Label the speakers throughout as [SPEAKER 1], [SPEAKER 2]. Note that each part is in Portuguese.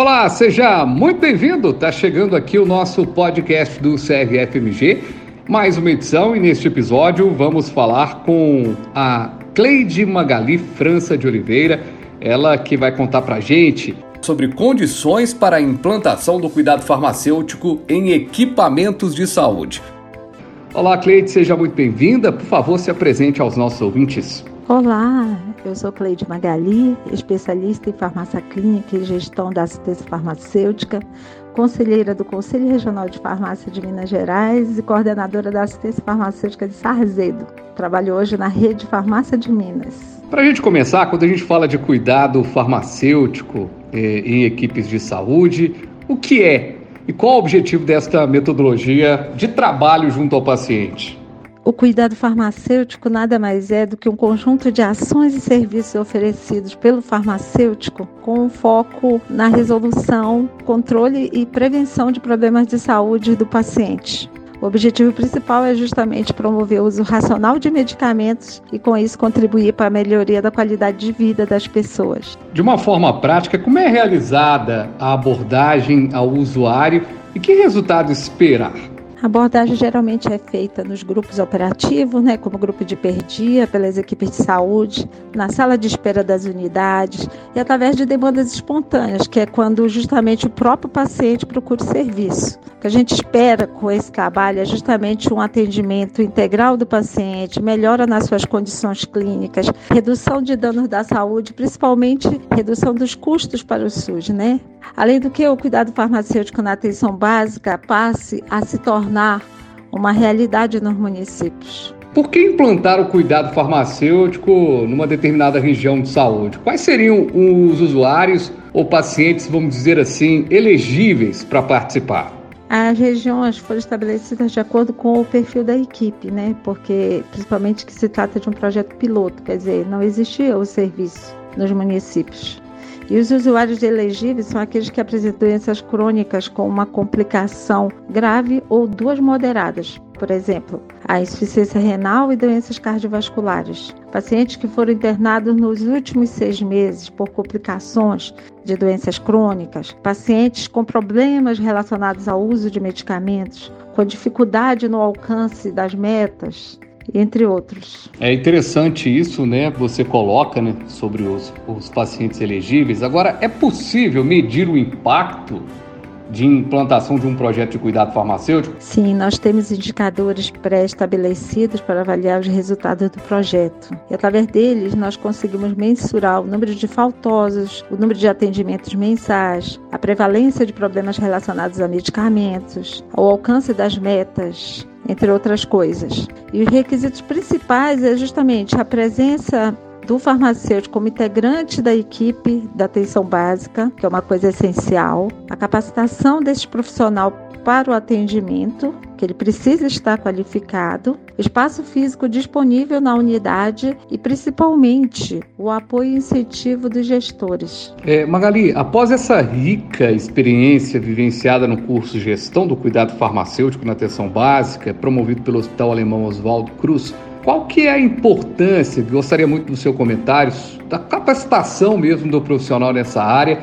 [SPEAKER 1] Olá, seja muito bem-vindo. Tá chegando aqui o nosso podcast do CRFMG, mais uma edição e neste episódio vamos falar com a Cleide Magali França de Oliveira, ela que vai contar pra gente sobre condições para a implantação do cuidado farmacêutico em equipamentos de saúde. Olá, Cleide, seja muito bem-vinda. Por favor, se apresente aos nossos ouvintes.
[SPEAKER 2] Olá, eu sou Cleide Magali, especialista em farmácia clínica e gestão da assistência farmacêutica, conselheira do Conselho Regional de Farmácia de Minas Gerais e coordenadora da assistência farmacêutica de Sarzedo. Trabalho hoje na rede Farmácia de Minas.
[SPEAKER 1] Para a gente começar, quando a gente fala de cuidado farmacêutico eh, em equipes de saúde, o que é e qual o objetivo desta metodologia de trabalho junto ao paciente?
[SPEAKER 2] O cuidado farmacêutico nada mais é do que um conjunto de ações e serviços oferecidos pelo farmacêutico com foco na resolução, controle e prevenção de problemas de saúde do paciente. O objetivo principal é justamente promover o uso racional de medicamentos e, com isso, contribuir para a melhoria da qualidade de vida das pessoas.
[SPEAKER 1] De uma forma prática, como é realizada a abordagem ao usuário e que resultado esperar?
[SPEAKER 2] A abordagem geralmente é feita nos grupos operativos, né, como grupo de perdia, pelas equipes de saúde, na sala de espera das unidades e através de demandas espontâneas, que é quando justamente o próprio paciente procura o serviço. O que a gente espera com esse trabalho é justamente um atendimento integral do paciente, melhora nas suas condições clínicas, redução de danos da saúde, principalmente redução dos custos para o SUS, né? Além do que o cuidado farmacêutico na atenção básica passe a se tornar uma realidade nos municípios.
[SPEAKER 1] Por que implantar o cuidado farmacêutico numa determinada região de saúde? Quais seriam os usuários ou pacientes, vamos dizer assim, elegíveis para participar?
[SPEAKER 2] As regiões foram estabelecidas de acordo com o perfil da equipe, né? Porque principalmente que se trata de um projeto piloto, quer dizer, não existia o serviço nos municípios. E os usuários elegíveis são aqueles que apresentam doenças crônicas com uma complicação grave ou duas moderadas, por exemplo, a insuficiência renal e doenças cardiovasculares. Pacientes que foram internados nos últimos seis meses por complicações de doenças crônicas, pacientes com problemas relacionados ao uso de medicamentos, com dificuldade no alcance das metas, entre outros.
[SPEAKER 1] É interessante isso, né? Você coloca né, sobre os, os pacientes elegíveis. Agora, é possível medir o impacto de implantação de um projeto de cuidado farmacêutico?
[SPEAKER 2] Sim, nós temos indicadores pré-estabelecidos para avaliar os resultados do projeto. E através deles, nós conseguimos mensurar o número de faltosos, o número de atendimentos mensais, a prevalência de problemas relacionados a medicamentos, o alcance das metas, entre outras coisas. E os requisitos principais é justamente a presença do farmacêutico como integrante da equipe da atenção básica, que é uma coisa essencial, a capacitação desse profissional para o atendimento, que ele precisa estar qualificado, espaço físico disponível na unidade e principalmente o apoio e incentivo dos gestores.
[SPEAKER 1] É, Magali, após essa rica experiência vivenciada no curso Gestão do Cuidado Farmacêutico na Atenção Básica, promovido pelo Hospital Alemão Oswaldo Cruz, qual que é a importância, gostaria muito do seu comentário, da capacitação mesmo do profissional nessa área?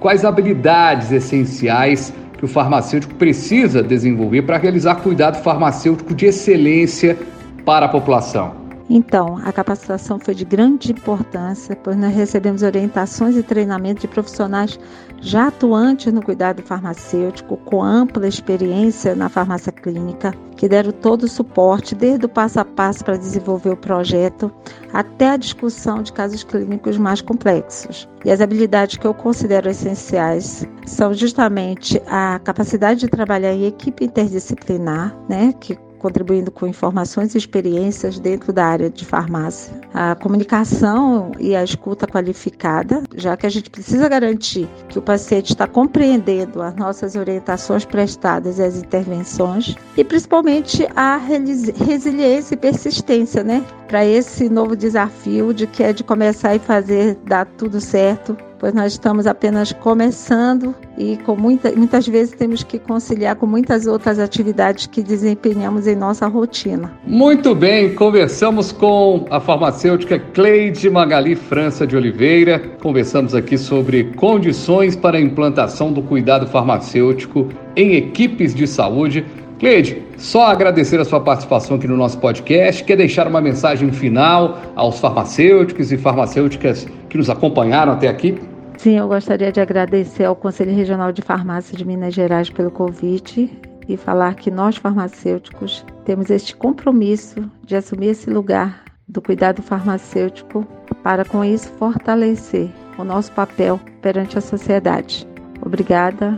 [SPEAKER 1] Quais habilidades essenciais que o farmacêutico precisa desenvolver para realizar cuidado farmacêutico de excelência para a população?
[SPEAKER 2] Então, a capacitação foi de grande importância, pois nós recebemos orientações e treinamento de profissionais já atuantes no cuidado farmacêutico, com ampla experiência na farmácia clínica, que deram todo o suporte, desde o passo a passo para desenvolver o projeto, até a discussão de casos clínicos mais complexos. E as habilidades que eu considero essenciais são justamente a capacidade de trabalhar em equipe interdisciplinar, né, que contribuindo com informações e experiências dentro da área de farmácia. A comunicação e a escuta qualificada, já que a gente precisa garantir que o paciente está compreendendo as nossas orientações prestadas e as intervenções, e principalmente a resiliência e persistência, né? Para esse novo desafio de que é de começar e fazer dar tudo certo pois nós estamos apenas começando e com muita, muitas vezes temos que conciliar com muitas outras atividades que desempenhamos em nossa rotina.
[SPEAKER 1] Muito bem, conversamos com a farmacêutica Cleide Magali França de Oliveira. Conversamos aqui sobre condições para a implantação do cuidado farmacêutico em equipes de saúde. Cleide, só agradecer a sua participação aqui no nosso podcast. Quer deixar uma mensagem final aos farmacêuticos e farmacêuticas que nos acompanharam até aqui?
[SPEAKER 2] Sim, eu gostaria de agradecer ao Conselho Regional de Farmácia de Minas Gerais pelo convite e falar que nós farmacêuticos temos este compromisso de assumir esse lugar do cuidado farmacêutico para com isso fortalecer o nosso papel perante a sociedade. Obrigada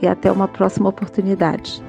[SPEAKER 2] e até uma próxima oportunidade.